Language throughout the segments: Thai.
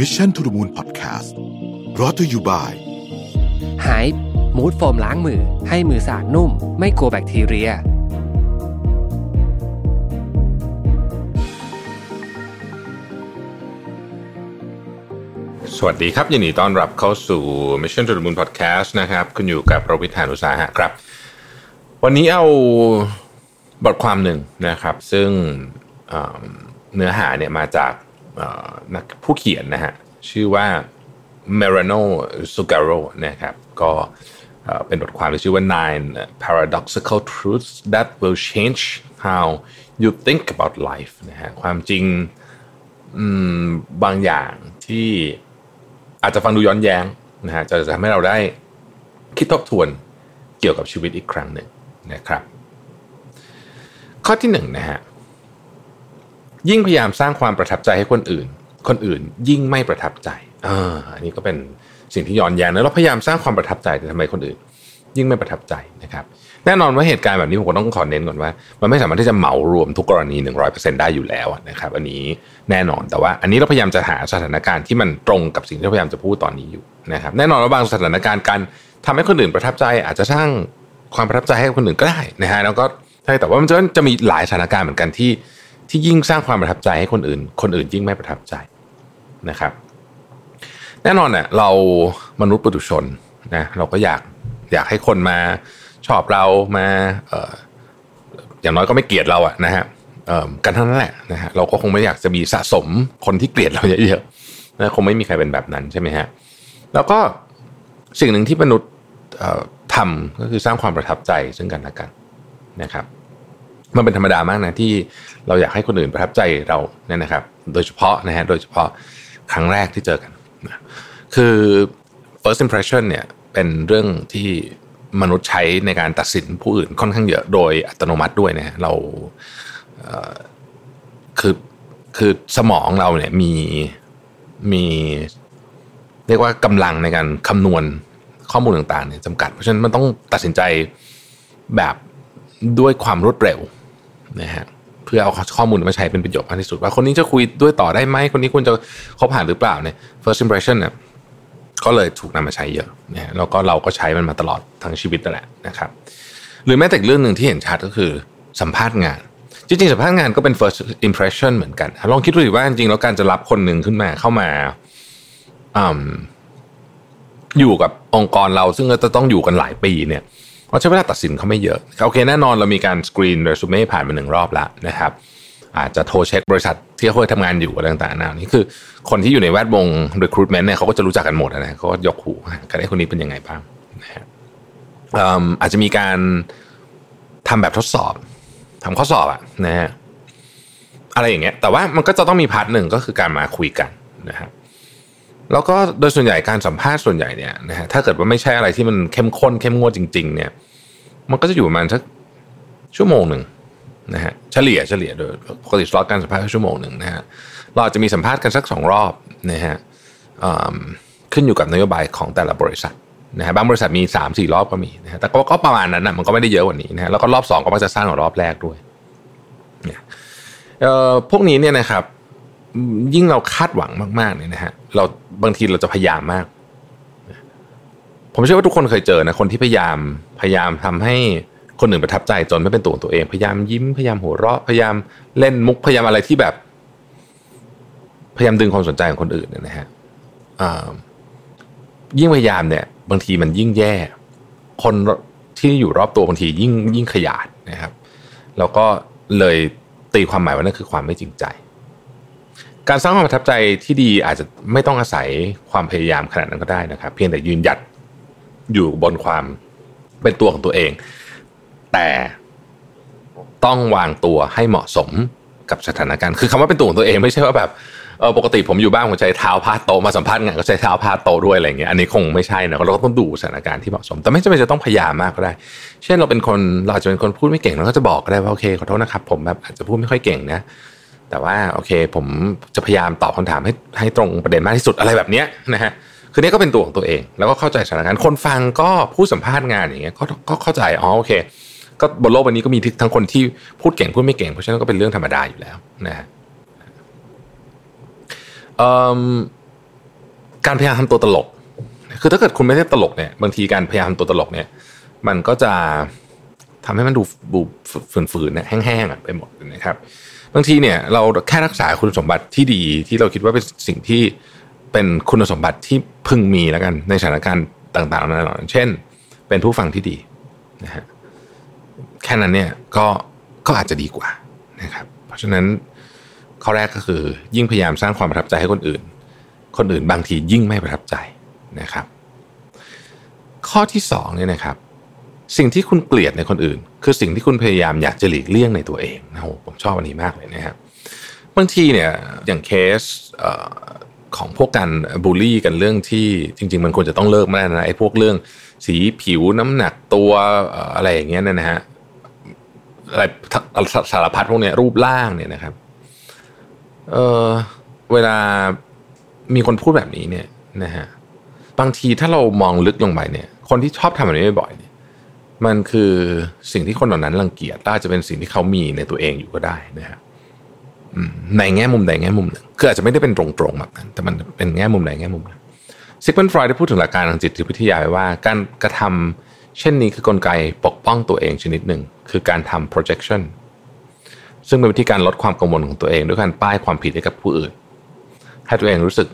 Mission to the Moon Podcast รอ t ธออยู่บ่ายหายมูดโฟมล้างมือ ให้มือสะอาดนุ่ม ไม่กลัวแบคทีเรีย สวัสดีครับ ยินดีต้อนรับเข้าสู่ Mission to the Moon Podcast นะครับ คุณอยู่กับโรบิทานุสาหะครับ วันนี้เอาบทความหนึ่งนะครับ ซึ่งเอ่อเนื้อหาเนี่ยมาจากเอ่อ นักผู้เขียนนะฮะชื่อว่า Merano Sugaro นะครับก็เป็นบทความที่ชื่อว่า Nine Paradoxical Truths That Will Change How You Think About Life นะฮะความจริงบางอย่างที่อาจจะฟังดูย้อนแย้งนะฮะจะทำให้เราได้คิดทบทวนเกี่ยวกับชีวิตอีกครั้งหนึ่งนะครับ ข้อที่หนึ่งนะฮะ ยิ่งพยายามสร้างความประทับใจให้คนอื่น คนอื่นยิ่งไม่ประทับใจอ่าอันนี้ก็เป็นสิ่งที่ย้อนแย้งนะเราพยายามสร้างความประทับใจแต่ทำไมคนอื่น ยิ่งไม่ประทับใจนะครับ แน่นอนว่าเหตุการณ์แบบนี้ผมก็ต้องขอเน้นก่อนว่า มันไม่สามารถที่จะเหมารวมทุกกรณี 100%ได้อยู่แล้วนะครับ อันนี้แน่นอนแต่ว่า อันนี้เราพยายามจะหาสถานการณ์ที่มันตรงกับสิ่งที่พยายามจะพูดตอนนี้อยู่นะครับ แน่นอนว่าบางสถานการณ์การทำให้คนอื่นประทับใจ อาจจะสร้างความประทับใจให้คนอื่นก็ได้นะฮะแล้วก็ใช่แต่ว่ามันจะจะมีหลายสถานการณ์เหมือนกันที่ ที่ยิ่งสร้างความประทับใจให้คนอื่น คนอื่นยิ่งไม่ประทับใจนะครับ แน่นอนเนี่ยเรามนุษย์ปุถุชนนะเราก็อยากอยากให้คนมาชอบเรามาเอออย่างน้อยก็ไม่เกลียดเราอะนะฮะกันทั้งนั้นแหละนะฮะเราก็คงไม่อยากจะมีสะสมคนที่เกลียดเราเยอะๆนะคงไม่มีใครเป็นแบบนั้นใช่ไหมฮะแล้วก็สิ่งหนึ่งที่มนุษย์ทำก็คือสร้างความประทับใจซึ่งกันและกันนะครับ มันเป็นธรรมดามากนะที่เราอยากให้คนอื่นประทับใจเราเนี่ยนะครับ โดยเฉพาะนะฮะโดยเฉพาะครั้งแรกที่เจอกันนะคือ first impression เนี่ยเป็นเรื่องที่มนุษย์ใช้ในการตัดสินผู้อื่นค่อนข้างเยอะโดยอัตโนมัติด้วยนะเราเคือคือสมองเราเนี่ยมีมีเรียกว่ากำลังในการคำนวณข้อมูลต่างๆเนี่ยจำกัด เพราะฉะนั้นมันต้องตัดสินใจแบบด้วยความรวดเร็ว นะฮะเพื่อเอาข้อมูลมาใช้เป็นประโยชน์มากที่สุด ว่าคนนี้จะคุยด้วยต่อได้ไหมคนนี้ควรจะคบหาหรือเปล่าเนี่ย first impression เนี่ยก็เลยถูกนำมาใช้เยอะนะแล้วก็เราก็ใช้มันมาตลอดทั้งชีวิตนั่นแหละนะครับ หรือแม้แต่เรื่องหนึ่งที่เห็นชัดก็คือสัมภาษณ์งาน จริงๆ สัมภาษณ์งานก็เป็น first impression เหมือนกัน ลองคิดดูสิว่าจริงๆ แล้วการจะรับคนหนึ่งขึ้นมาเข้ามาออยู่กับองค์กรเราซึ่งก็จะต้องอยู่กันหลายปีเนี่ย เราใช้เวลาตัดสินเขาไม่เยอะโอเคแน่นอนเรามีการสกรีนเรซูเม่ผ่านมาหนึ่งรอบแล้วนะครับอาจจะโทรเช็คบริษัทที่เขาเคยทำงานอยู่อะไรต่างๆนานี่คือ คนที่อยู่ในแวดวง recruitment เนี่ยเขาก็จะรู้จักกันหมดนะเขาก็ยกหูกันไอ้คนนี้เป็นยังไงบ้างนะฮะอืมอาจจะมีการทำแบบทดสอบทำข้อสอบอะนะฮะอะไรอย่างเงี้ยแต่ว่ามันก็จะต้องมี part หนึ่งก็คือการมาคุยกันนะครับ แล้วก็โดยส่วนใหญ่การสัมภาษณ์ส่วนใหญ่เนี่ยนะฮะถ้าเกิดว่าไม่ใช่อะไรที่มันเข้มข้นเข้มงวดจริง ๆ เนี่ย มันก็จะอยู่ประมาณสักชั่วโมงหนึ่งนะฮะเฉลี่ยเฉลี่ยโดยปกติสล็อตการสัมภาษณ์ชั่วโมงหนึ่งนะฮะเราอาจจะมีสัมภาษณ์กันสักสองรอบนะฮะขึ้นอยู่กับนโยบายของแต่ละบริษัทนะฮะบางบริษัทมีสามสี่รอบก็มีนะฮะแต่ก็ก็ประมาณนั้นนะมันก็ไม่ได้เยอะกว่านี้นะฮะแล้วก็รอบสองก็มักจะสั้นกว่ารอบแรกด้วยเนี่ยเอ่อพวกนี้เนี่ยนะครับ ยิ่งเราคาดหวังมากๆเนี่ยนะฮะเราบางทีเราจะพยายามมาก ผมเชื่อว่าทุกคนเคยเจอนะคนที่พยายามพยายามทำให้คนอื่นประทับใจจนไม่เป็นตัวของตัวเอง พยายามยิ้มพยายามหัวเราะพยายามเล่นมุกพยายามอะไรที่แบบ พยายามดึงความสนใจของคนอื่นเนี่ยนะฮะยิ่งพยายามเนี่ย บางทีมันยิ่งแย่ คนที่อยู่รอบตัวบางทียิ่งยิ่งขยาดนะครับ แล้วก็เลยตีความหมายว่านั่นคือความไม่จริงใจ การสร้างความประทับใจที่ดีอาจจะไม่ต้องอาศัยความพยายามขนาดนั้นก็ได้นะครับ เพียงแต่ยืนหยัดอยู่บนความเป็นตัวของตัวเอง แต่ต้องวางตัวให้เหมาะสมกับสถานการณ์ คือคำว่าเป็นตัวของตัวเองไม่ใช่ว่าแบบเออปกติผมอยู่บ้านผมใช้เท้าพาดโตมาสัมภาษณ์งานก็ใช้เท้าพาดโตด้วยอะไรเงี้ยอันนี้คงไม่ใช่นะเราก็ต้องดูสถานการณ์ที่เหมาะสม แต่ไม่จำเป็นจะต้องพยายามมากก็ได้ เช่นเราเป็นคนเราจะเป็นคนพูดไม่เก่งเราก็จะบอกก็ได้ว่าโอเคขอโทษนะครับผมแบบอาจจะพูดไม่ค่อยเก่งนะ แต่ว่าโอเค ผมจะพยายามตอบคำถามให้ให้ตรงประเด็นมากที่สุดอะไรแบบเนี้ยนะฮะคือนี่ก็เป็นตัวของตัวเอง แล้วก็เข้าใจสถานการณ์คนฟังก็ผู้สัมภาษณ์งานอย่างเงี้ยก็ก็เข้าใจอ๋อโอเค ก็บนโลกใบนี้ก็มีทั้งคนที่พูดเก่งพูดไม่เก่งเพราะฉะนั้นก็เป็นเรื่องธรรมดาอยู่แล้วนะฮะการพยายามทำตัวตลก คือถ้าเกิดคุณไม่ได้ตลกเนี่ยบางทีการพยายามทำตัวตลกเนี่ย มันก็จะทำให้มันดูบูฝืนๆนี่ยแห้งๆไปหมดนะครับ บางทีเนี่ยเราแค่รักษาคุณสมบัติที่ดีที่เราคิดว่าเป็นสิ่งที่เป็นคุณสมบัติที่พึงมีแล้วกันในสถานการณ์ต่างๆนั้นเช่น เป็นผู้ฟังที่ดีนะฮะแค่นั้นเนี่ยก็ก็อาจจะดีกว่านะครับ เพราะฉะนั้นข้อแรกก็คือ ยิ่งพยายามสร้างความประทับใจให้คนอื่น คนอื่นบางทียิ่งไม่ประทับใจนะครับ ข้อที่สองเนี่ยนะครับ สิ่งที่คุณเกลียดในคนอื่น คือสิ่งที่คุณพยายามอยากจะหลีกเลี่ยงในตัวเองนะโหผมชอบอันนี้มากเลยนะครับบางทีเนี่ยอย่างเคสของพวกการบูลลี่กันเรื่องที่จริง ๆ มันควรจะต้องเลิกไมาแล้นะไอ้พวกเรื่องสีผิวน้ำหนักตัวอะไรอย่างเงี้ยนะฮะอะไรสารพัดพวกเนี้ยรูปร่างเนี่ยนะครับเออเวลามีคนพูดแบบนี้เนี่ยนะฮะบางทีถ้าเรามองลึกลงไปเนี่ย คนที่ชอบทำแบบนี้บ่อยเนี่ย มันคือสิ่งที่คนเหล่านั้นรังเกียจอาจจะเป็นสิ่งที่เขามีในตัวเองอยู่ก็ได้นะฮะในแง่มุมใดแง่มุมหนึ่งคืออาจจะไม่ได้เป็นตรงๆแบบนั้น แต่มันเป็นแง่มุมใดแง่มุมหนึ่งซิกมันฟรอยได้พูดถึงหลักการทางจิตวิทยาไว้ว่า การกระทำเช่นนี้คือกลไกปกป้องตัวเองชนิดหนึ่ง คือการทำ projection ซึ่งเป็นวิธีการลดความกังวลของตัวเอง ด้วยการป้ายความผิดให้กับผู้อื่น ให้ตัวเองรู้สึก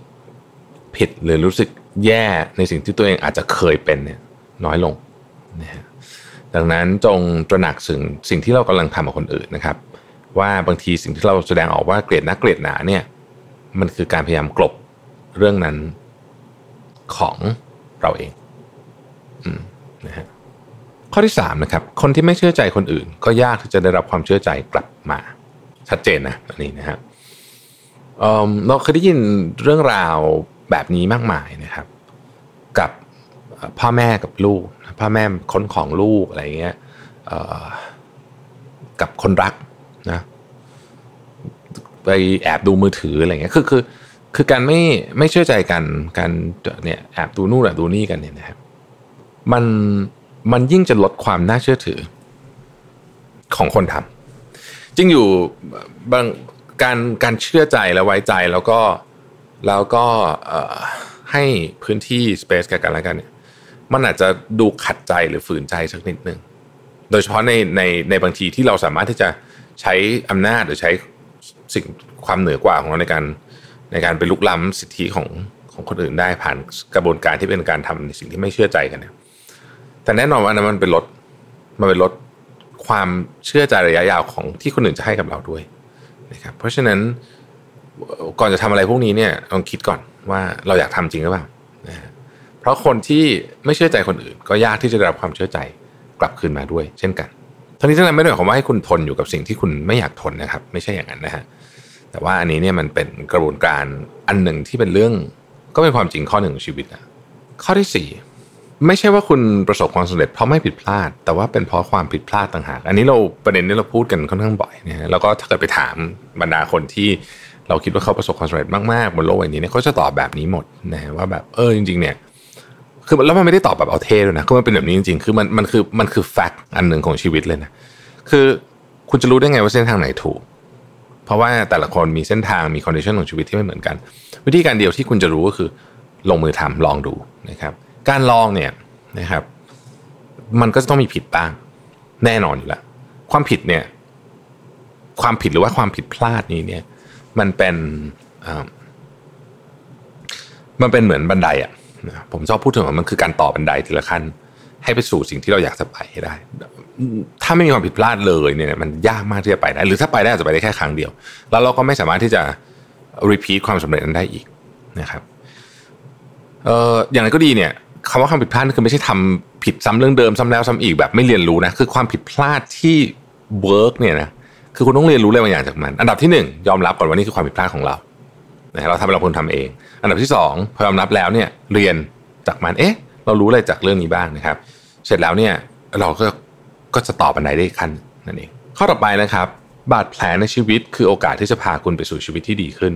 ผิดหรือรู้สึกแย่ในสิ่งที่ตัวเองอาจจะเคยเป็นเนี่ยน้อยลงนะฮะ ดังนั้นจงตระหนักถึงสิ่งที่เรากำลังทำกับคนอื่นนะครับ ว่าบางทีสิ่งที่เราแสดงออกว่าเกลียดนักเกลียดหนาเนี่ยมันคือการพยายามกลบเรื่องนั้นของเราเองอนะฮะข้อที่สามนะครับคนที่ไม่เชื่อใจคนอื่น ก็ยากที่จะได้รับความเชื่อใจกลับมา ชัดเจนนะอันนี้นะฮะเเราเคยได้ยินเรื่องราวแบบนี้มากมายนะครับ กับ พ่อแม่กับลูกพ่อแม่ค้นของลูกอะไรเงี้ยกับคนรักนะไปแอบดูมือถืออะไรเงี้ยคือคือคือการไม่ไม่เชื่อใจกันการเนี่ยแอบดูนู่นแอบดูนี่กันเนี่ยนะครับมันมันยิ่งจะลดความน่าเชื่อถือของคนทำจริงอยู่บางการการเชื่อใจและไว้ใจแล้วก็แล้วก็ให้พื้นที่สเปซกันกันแล้วกันเนี่ย มันอาจจะดูขัดใจหรือฝืนใจสักนิดหนึ่งโดยเฉพาะในในในบางทีที่เราสามารถที่จะใช้อำนาจหรือใช้สิ่งความเหนือกว่าของเราในการในการไปลุกล้ำสิทธิของของคนอื่นได้ผ่านกระบวนการที่เป็นการทำในสิ่งที่ไม่เชื่อใจกันเนี่ยแต่แน่นอนว่านั้นมันเป็นลดมันเป็นลดความเชื่อใจระยะยาวของที่คนอื่นจะให้กับเราด้วยนะครับเพราะฉะนั้นก่อนจะทำอะไรพวกนี้เนี่ยลองคิดก่อนว่าเราอยากทำจริงหรือเปล่า เพราะคนที่ไม่เชื่อใจคนอื่น ก็ยากที่จะได้รับความเชื่อใจกลับคืนมาด้วย เช่นกันทั้งนี้ทั้งนั้นไม่ได้หมายความว่าให้คุณทนอยู่กับสิ่งที่คุณไม่อยากทนนะครับ ไม่ใช่อย่างนั้นนะฮะแต่ว่าอันนี้เนี่ยมันเป็นกระบวนการอันหนึ่งที่เป็นเรื่อง ก็เป็นความจริงข้อหนึ่งของชีวิตนะข้อที่สี่ไม่ใช่ว่าคุณประสบความสำเร็จเพราะไม่ผิดพลาด แต่ว่าเป็นเพราะความผิดพลาดต่างหาก อันนี้เราประเด็นนี้เราพูดกันค่อนข้างบ่อยนะฮะแล้วก็ถ้าเกิดไปถามบรรดาคนที่เราคิดว่าเขาประสบความสำเร็จมากๆบนโลกใบนี้เนี่ยเขาจะตอบแบบนี้หมดนะว่าแบบเออจริงๆเนี่ย คือแล้วมันไม่ได้ตอบแบบเอาเท่ด้วยนะคือมันเป็นแบบนี้จริงๆ คือมันมันคือมันคือ fact อันหนึ่งของชีวิตเลยนะ คือคุณจะรู้ได้ไงว่าเส้นทางไหนถูก เพราะว่าแต่ละคนมีเส้นทางมี condition ของชีวิตที่ไม่เหมือนกัน วิธีการเดียวที่คุณจะรู้ก็คือ ลงมือทำลองดูนะครับ การลองเนี่ยนะครับ มันก็จะต้องมีผิดบ้างแน่นอนอยู่แล้ว ความผิดเนี่ย ความผิดหรือว่าความผิดพลาดนี้เนี่ย มันเป็นมันเป็นเหมือนบันไดอะ ผมชอบพูดถึงว่ามันคือการต่อบันไดทีละขั้น ให้ไปสู่สิ่งที่เราอยากจะไปให้ได้ ถ้าไม่มีความผิดพลาดเลยเนี่ยมันยากมากที่จะไปได้หรือถ้าไปได้อาจจะไปได้แค่ครั้งเดียว แล้วเราก็ไม่สามารถที่จะ repeat ความสำเร็จนั้นได้อีกนะครับเอ่ออย่างไรก็ดีเนี่ยคำว่าความผิดพลาดคือไม่ใช่ทำผิดซ้ำเรื่องเดิมซ้ำแล้วซ้ำอีกแบบไม่เรียนรู้นะคือความผิดพลาดที่ work เนี่ยนะคือคุณต้องเรียนรู้อะไรบางอย่างจากมัน อันดับที่หนึ่งยอมรับก่อนว่านี่คือความผิดพลาดของเรา นะเราทำเราควรทำเอง อันดับที่สองพอยอมรับแล้วเนี่ยเรียนจากมันเอ๊ะ เรารู้อะไรจากเรื่องนี้บ้างนะครับ เสร็จแล้วเนี่ยเราก็ก็จะต่อบันไดได้ขั้นนั่นเองข้อต่อไปนะครับ บาดแผลในชีวิตคือโอกาสที่จะพาคุณไปสู่ชีวิตที่ดีขึ้น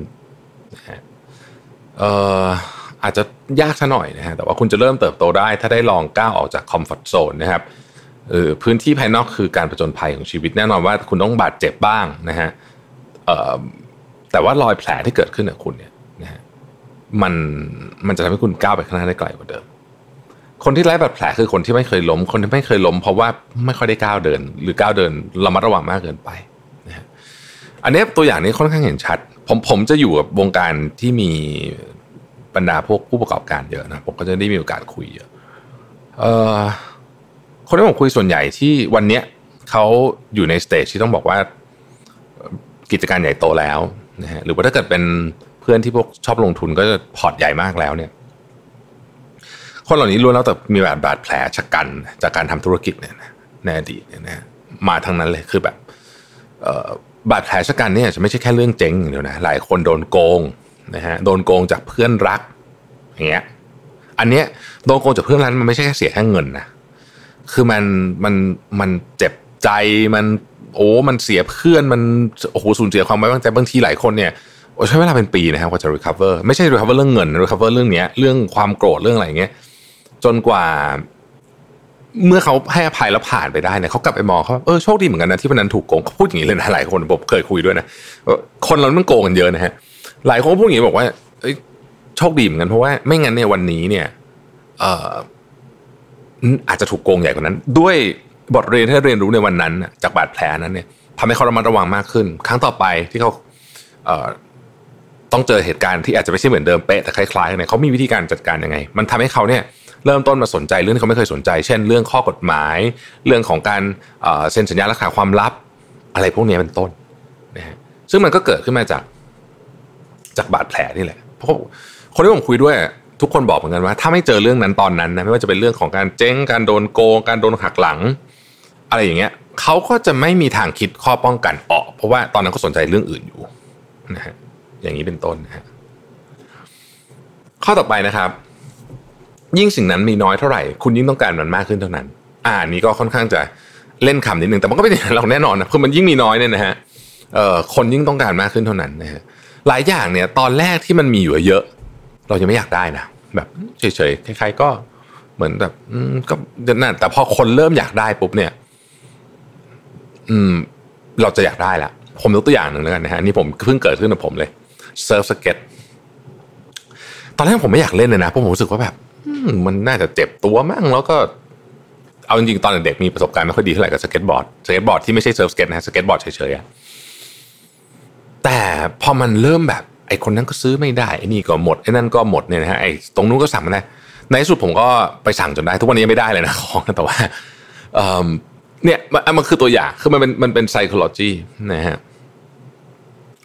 นะฮะเอ่ออาจจะยากซะหน่อยนะฮะแต่ว่าคุณจะเริ่มเติบโตได้ถ้าได้ลองก้าวออกจากคอมฟอร์ทโซนนะครับเออพื้นที่ภายนอกคือการประจนภัยของชีวิตแน่นอนว่าคุณต้องบาดเจ็บบ้างนะฮะ แต่ว่ารอยแผลที่เกิดขึ้นกับคุณเนี่ยนะฮะมันมันจะทำให้คุณก้าวไปข้างหน้าได้ไกลกว่าเดิม คนที่ไร้บาดแผลคือคนที่ไม่เคยล้ม คนที่ไม่เคยล้มเพราะว่าไม่ค่อยได้ก้าวเดิน หรือก้าวเดินระมัดระวังมากเกินไปนะฮะอันนี้ตัวอย่างนี้ค่อนข้างเห็นชัด ผมผมจะอยู่กับวงการที่มีบรรดาพวกผู้ประกอบการเยอะนะผมก็จะได้มีโอกาสคุยเยอะเอ่อคนที่ผมคุยส่วนใหญ่ที่วันเนี้ยเขาอยู่ใน stage ที่ต้องบอกว่ากิจการใหญ่โตแล้ว นะฮะหรือว่าถ้าเกิดเป็นเพื่อนที่พวกชอบลงทุนก็จะพอร์ตใหญ่มากแล้วเนี่ย คนเหล่านี้ล้วนแล้วแต่มีแบบบาดแผลฉกรรจ์จากการทำธุรกิจเนี่ยนะในอดีตเนี่ยนะมาทั้งนั้นเลยคือแบบบาดแผลชะกันเนี่ยจะไม่ใช่แค่เรื่องเจ๊งอย่างเดียวนะหลายคนโดนโกงนะฮะโดนโกงจากเพื่อนรักอย่างเงี้ยอันเนี้ยโดนโกงจากเพื่อนรักมันไม่ใช่แค่เสียแค่เงินนะคือมันมันมันเจ็บใจมัน โอ้มันเสียเพื่อนมันโอ้โหสูญเสียความไว้วางใจบางทีหลายคนเนี่ยโอ้ใช้เวลาเป็นปีนะครับกว่าจะ recover ไม่ใช่ recover เรื่องเงิน recover เรื่องเนี้ยเรื่องความโกรธเรื่องอะไรเงี้ยจนกว่า เมื่อเขาให้อภัยแล้วผ่านไปได้เนี่ยเขากลับไปมองเขาเออโชคดีเหมือนกันนะที่วันนั้นถูกโกงเขาพูดอย่างนี้เลยนะหลายคนผมเคยคุยด้วยนะคนเรามันโกงกันเยอะนะฮะหลายคนพูดอย่างนี้บอกว่าโชคดีเหมือนกันเพราะว่าไม่งั้นเนี่ยวันนี้เนี่ย เอออาจจะถูกโกงใหญ่กว่านั้น ด้วย บทเรียนที่เรียนรู้ในวันนั้น จากบาดแผลนั้นเนี่ยทำให้เขาระมัดระวังมากขึ้น ครั้งต่อไปที่เขาเต้องเจอเหตุการณ์ที่อาจจะไม่ใช่เหมือนเดิมเป๊ะแต่คล้ายๆเนี่ยเขามีวิธีการจัดการยังไง มันทำให้เขาเนี่ยเริ่มต้นมาสนใจเรื่องที่เขาไม่เคยสนใจ เช่น เรื่องข้อกฎหมาย เรื่องของการเซ็นสัญญารักษาความลับ อะไรพวกนี้เป็นต้นนะฮะซึ่งมันก็เกิดขึ้นมาจากจากบาดแผลนี่แหละเพราะคนที่ผมคุยด้วยทุกคนบอกเหมือนกันว่า ถ้าไม่เจอเรื่องนั้นตอนนั้นนะไม่ว่าจะเป็นเรื่องของการเจ๊งการโดนโกงการโดนหักหลัง อะไรอย่างเงี้ยเขาก็จะไม่มีทางคิดข้อป้องกันออก เพราะว่าตอนนั้นเขาสนใจเรื่องอื่นอยู่นะฮะอย่างนี้เป็นต้นนะฮะข้อต่อไปนะครับ ยิ่งสิ่งนั้นมีน้อยเท่าไหร่ คุณยิ่งต้องการมันมากขึ้นเท่านั้น อ่านี้ก็ค่อนข้างจะเล่นคำนิดนึงแต่มันก็เป็นอย่างเราแน่นอนนะคือมันยิ่งมีน้อยเนี่ยนะฮะเอ่อคนยิ่งต้องการมากขึ้นเท่านั้นนะฮะหลายอย่างเนี่ย ตอนแรกที่มันมีอยู่เยอะ เราจะไม่อยากได้นะแบบเฉยๆใคล้ายๆก็เหมือนแบบก็นั่นแต่พอคนเริ่มอยากได้ปุ๊บเนี่ย อืม เราจะอยากได้ละผมยกตัวอย่างหนึ่งแล้วกันนะฮะนี่ผมเพิ่งเกิดขึ้นกับผมเลย surf skate ตอนแรกผมไม่อยากเล่นเลยนะเพราะผมรู้สึกว่าแบบมันน่าจะเจ็บตัวมั่งแล้วก็ เอาจริงๆตอนเด็กมีประสบการณ์ไม่ค่อยดีเท่าไหร่กับสเก็ตบอร์ดสเก็ตบอร์ดที่ไม่ใช่ surf skate นะสเก็ตบอร์ดเฉยๆแต่พอมันเริ่มแบบ ไอ้คนนั้นก็ซื้อไม่ได้ไอ้นี่ก็หมดไอ้นั่นก็หมดเนี่ยนะฮะไอ้ตรงนู้นก็สั่งไม่ได้ในที่สุดผมก็ไปสั่งจนได้ ทุกวันนี้ยังไม่ได้เลยนะของแต่ว่า เนี่ยมันมันคือตัวอย่างคือมันเป็นมันเป็น psychology นะฮะ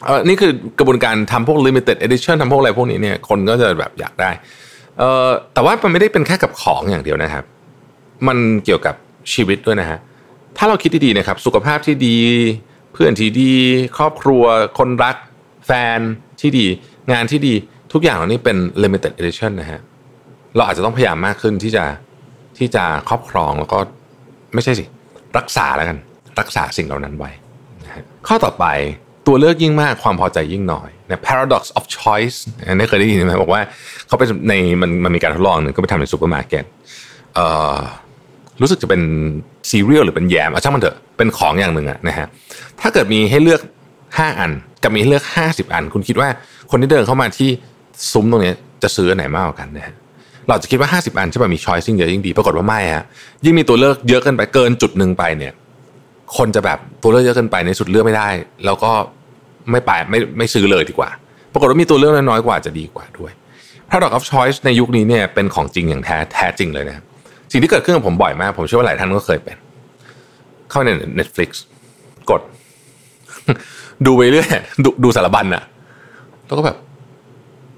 เออนี่คือกระบวนการทำพวก limited edition ทำพวกอะไรพวกนี้เนี่ยคนก็จะแบบอยากได้เออแต่ว่ามันไม่ได้เป็นแค่กับของอย่างเดียวนะครับ มันเกี่ยวกับชีวิตด้วยนะฮะถ้าเราคิดดีๆนะครับ สุขภาพที่ดี เพื่อนที่ดี ครอบครัว คนรัก แฟนที่ดี งานที่ดีทุกอย่างเหล่านี้เป็น limited edition นะฮะเราอาจจะต้องพยายามมากขึ้นที่จะที่จะครอบครองแล้วก็ไม่ใช่สิ รักษาแล้วกัน รักษาสิ่งเหล่านั้นไว้ข้อต่อไปตัวเลือกยิ่งมากความพอใจยิ่งน้อยนะ paradox of choice อันนี้เคยได้ยินไหมบอกว่าเขาไปในมันมันมีการทดลองหนึ่งก็ไปทำในซูเปอร์มาร์เก็ตรู้สึกจะเป็นซีเรียลหรือเป็นแยมเอาช่างมันเถอะเป็นของอย่างหนึ่งอะนะฮะถ้าเกิดมีให้เลือก 5 อันกับมีให้เลือก 50 อัน คุณคิดว่าคนที่เดินเข้ามาที่ซุ้มตรงนี้จะซื้ออันไหนมากกว่ากันนะฮะ เราจะคิดว่า 50 อันใช่ป่ะมีช้อยซิ่งเยอะยิ่งดี ปรากฏว่าไม่ฮะยิ่งมีตัวเลือกเยอะเกินไปเกินจุดหนึ่งไปเนี่ย คนจะแบบตัวเลือกเยอะเกินไปในสุดเลือกไม่ได้ แล้วก็ไม่ไปไม่ไม่ซื้อเลยดีกว่า ปรากฏว่ามีตัวเลือกน้อยกว่าจะดีกว่าด้วย Product of Choice ในยุคนี้เนี่ยเป็นของจริงอย่างแท้แท้จริงเลยนะสิ่งที่เกิดขึ้นกับผมบ่อยมาก ผมเชื่อว่าหลายท่านก็เคยเป็น เข้าใน Netflix กด ดูไปเรื่อยดูดูสารบัญอะแล้วก็แบบ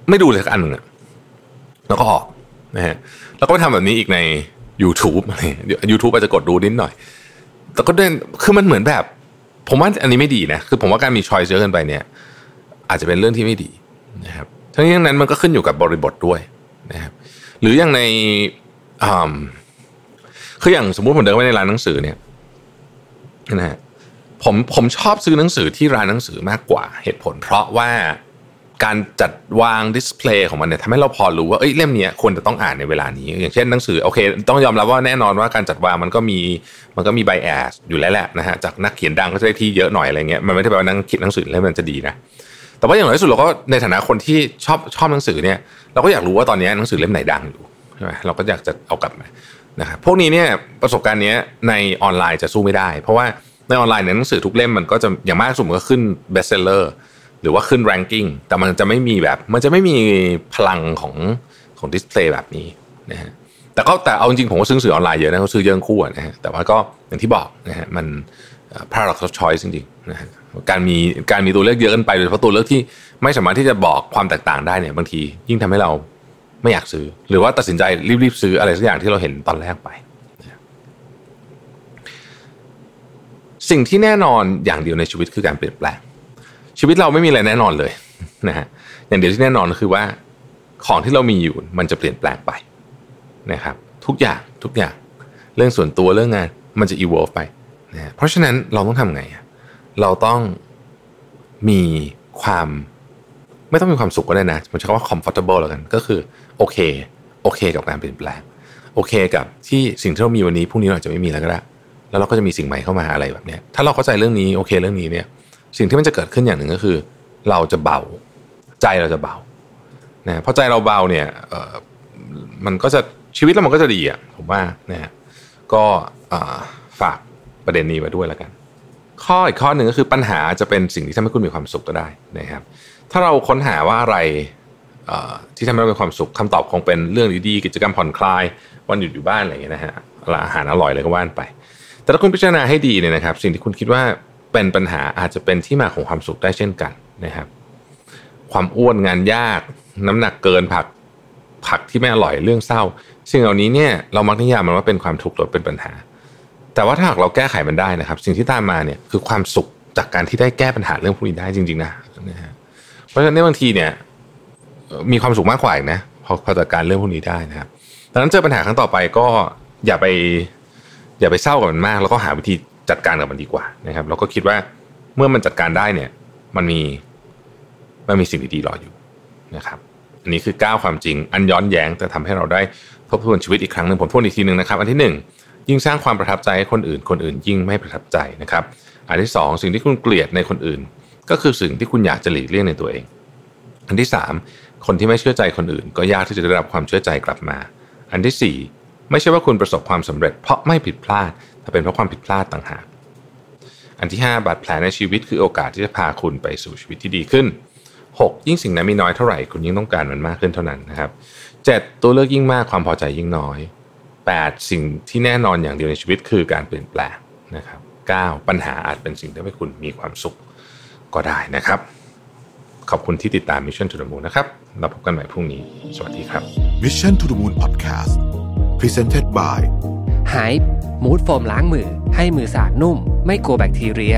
ไม่ดูเลยสักอันหนึ่งอะแล้วก็ออก นะฮะแล้วก็ไปทำแบบนี้อีกใน YouTube อะไร YouTube อาจจะกดดูนิดหน่อย แต่ก็เดินคือมันเหมือนแบบ ผมว่าอันนี้ไม่ดีนะ คือผมว่าการมีชอยเยอะเกินไปเนี่ย อาจจะเป็นเรื่องที่ไม่ดีนะครับทั้งนี้ทั้งนั้นมันก็ขึ้นอยู่กับบริบทด้วยนะครับหรืออย่างในคืออย่างสมมุติผมเดินไปในร้านหนังสือเนี่ยนะฮะผมผมชอบซื้อหนังสือที่ร้านหนังสือมากกว่าเหตุผล เพราะว่า การจัดวางดิสเพลย์ของมันเนี่ยทำให้เราพอรู้ว่าเอ้ยเล่มนี้ควรจะต้องอ่านในเวลานี้ อย่างเช่นหนังสือโอเค ต้องยอมรับว่าแน่นอนว่าการจัดวางมันก็มีมันก็มีไบแอสอยู่แล้วแหละนะฮะจากนักเขียนดังก็จะได้ที่เยอะหน่อยอะไรเงี้ยมันไม่ได้แปลว่านักเขียนหนังสือแล้วมันจะดีนะแต่ว่าอย่างน้อยที่สุดเราก็ในฐานะคนที่ชอบชอบหนังสือเนี่ย เราก็อยากรู้ว่าตอนนี้หนังสือเล่มไหนดังอยู่ใช่ไหมเราก็อยากจะเอากลับมานะครับพวกนี้เนี่ยประสบการณ์นี้ในออนไลน์จะสู้ไม่ได้ เพราะว่าในออนไลน์เนี่ยหนังสือทุกเล่มมันก็จะอย่างมากสุดก็ขึ้น best seller หรือว่าขึ้น ranking แต่มันจะไม่มีแบบ มันจะไม่มีพลังของของ display แบบนี้นะฮะแต่ก็แต่เอาจริงผมก็ซื้อสื่อออนไลน์เยอะนะเขาซื้อเยอะอยู่นะฮะแต่ว่าก็อย่างที่บอกนะฮะมันพารา d อกชอยจริงๆนะฮะการมีการมีตัวเลือกเยอะกินไปโดยเฉพาะตัวเลือกที่ไม่สามารถที่จะบอกความแตกต่างได้เนี่ยบางที ยิ่งทำให้เราไม่อยากซื้อ หรือว่าตัดสินใจรีบๆซื้ออะไรสักอย่างที่เราเห็นตอนแรกไป สิ่งที่แน่นอนอย่างเดียวในชีวิตคือการเปลี่ยนแปลง ชีวิตเราไม่มีอะไรแน่นอนเลยนะฮะอย่างเดียวที่แน่นอนคือว่าของที่เรามีอยู่มันจะเปลี่ยนแปลงไปนะครับทุกอย่างทุกอย่างเรื่องส่วนตัวเรื่องงานมันจะ evolve ไปนะเพราะฉะนั้นเราต้องทำไง เราต้องมีความไม่ต้องมีความสุขก็ได้นะผมใช้คำว่า comfortable แล้วกัน ก็คือโอเคโอเคกับการเปลี่ยนแปลง โอเคกับที่สิ่งที่เรามีวันนี้พรุ่งนี้เราจะไม่มีแล้วก็ได้แล้วเราก็จะมีสิ่งใหม่เข้ามาอะไรแบบนี้ถ้าเราเข้าใจเรื่องนี้โอเคเรื่องนี้เนี่ย สิ่งที่มันจะเกิดขึ้นอย่างหนึ่งก็คือ เราจะเบา ใจเราจะเบานะพอใจเราเบาเนี่ยเออมันก็จะชีวิตเรามันก็จะดีอะผมว่านะฮะก็ฝากประเด็นนี้ไว้ด้วยแล้วกัน ข้ออีกข้อหนึ่งก็คือปัญหาจะเป็นสิ่งที่ทำให้คุณมีความสุขก็ได้นะครับ ถ้าเราค้นหาว่าอะไรที่ทำให้เรามีความสุขคำตอบคงเป็นเรื่องดีๆกิจกรรมผ่อนคลายวันหยุดอยู่บ้านอะไรอย่างเงี้ยนะฮะอาหารอร่อยอะไรก็ว่านไป แต่ถ้าคุณพิจารณาให้ดีเนี่ยนะครับ สิ่งที่คุณคิดว่า เป็นปัญหาอาจจะเป็นที่มาของความสุขได้เช่นกันนะครับ ความอ้วนงานยาก น้ำหนักเกินผักผักที่ไม่อร่อยเรื่องเศร้าสิ่งเหล่านี้เนี่ยเรามักนิยามมันว่าเป็นความทุกข์หรือเป็นปัญหา แต่ว่าถ้าหากเราแก้ไขมันได้นะครับ สิ่งที่ตามมาเนี่ยคือความสุขจากการที่ได้แก้ปัญหาเรื่องพวกนี้ได้จริง ๆ นะนะฮะเพราะฉะนั้นบางทีเนี่ย มีความสุขมากกว่าอีกนะพอพอจัดการเรื่องพวกนี้ได้นะครับดังนั้นเจอปัญหาครั้งต่อไปก็อย่าไป อย่าไปเศร้ากับมันมาก แล้วก็หาวิธี จัดการกับมันดีกว่านะครับเราก็คิดว่าเมื่อมันจัดการได้เนี่ย มันมีมันมีสิ่งดีๆรออยู่นะครับ อันนี้คือก้าวความจริง อันย้อนแย้งแต่ทำให้เราได้ทบทวนชีวิตอีกครั้งหนึ่งผมทวนอีกทีหนึ่งนะครับ อันที่ 1 ยิ่งสร้างความประทับใจให้คนอื่น คนอื่นยิ่งไม่ประทับใจนะครับ อันที่ 2 สิ่งที่คุณเกลียดในคนอื่น ก็คือสิ่งที่คุณอยากจะหลีกเลี่ยงในตัวเอง อันที่ 3 คนที่ไม่เชื่อใจคนอื่น ก็ยากที่จะได้รับความเชื่อใจกลับมา อันที่ 4 ไม่ใช่ว่าคุณประสบความสำเร็จ เพราะไม่ผิดพลาด แต่เป็นเพราะความผิดพลาดต่างหาก อันที่ 5 บาดแผลในชีวิตคือโอกาสที่จะพาคุณไปสู่ชีวิตที่ดีขึ้น 6. ยิ่งสิ่งนั้นมีน้อยเท่าไหร่คุณยิ่งต้องการมันมากขึ้นเท่านั้นนะครับ 7. ตัวเลือกยิ่งมากความพอใจยิ่งน้อย 8. สิ่งที่แน่นอนอย่างเดียวในชีวิตคือการเปลี่ยนแปลงนะครับ 9. ปัญหาอาจเป็นสิ่งที่ทำให้คุณมีความสุขก็ได้นะครับ ขอบคุณที่ติดตาม Mission to the Moon นะครับเราพบกันใหม่พรุ่งนี้ สวัสดีครับ Mission to the Moon Podcast Presented by h y มูดโฟมล้างมือ ให้มือสะอาดนุ่ม ไม่กลัวแบคทีเรีย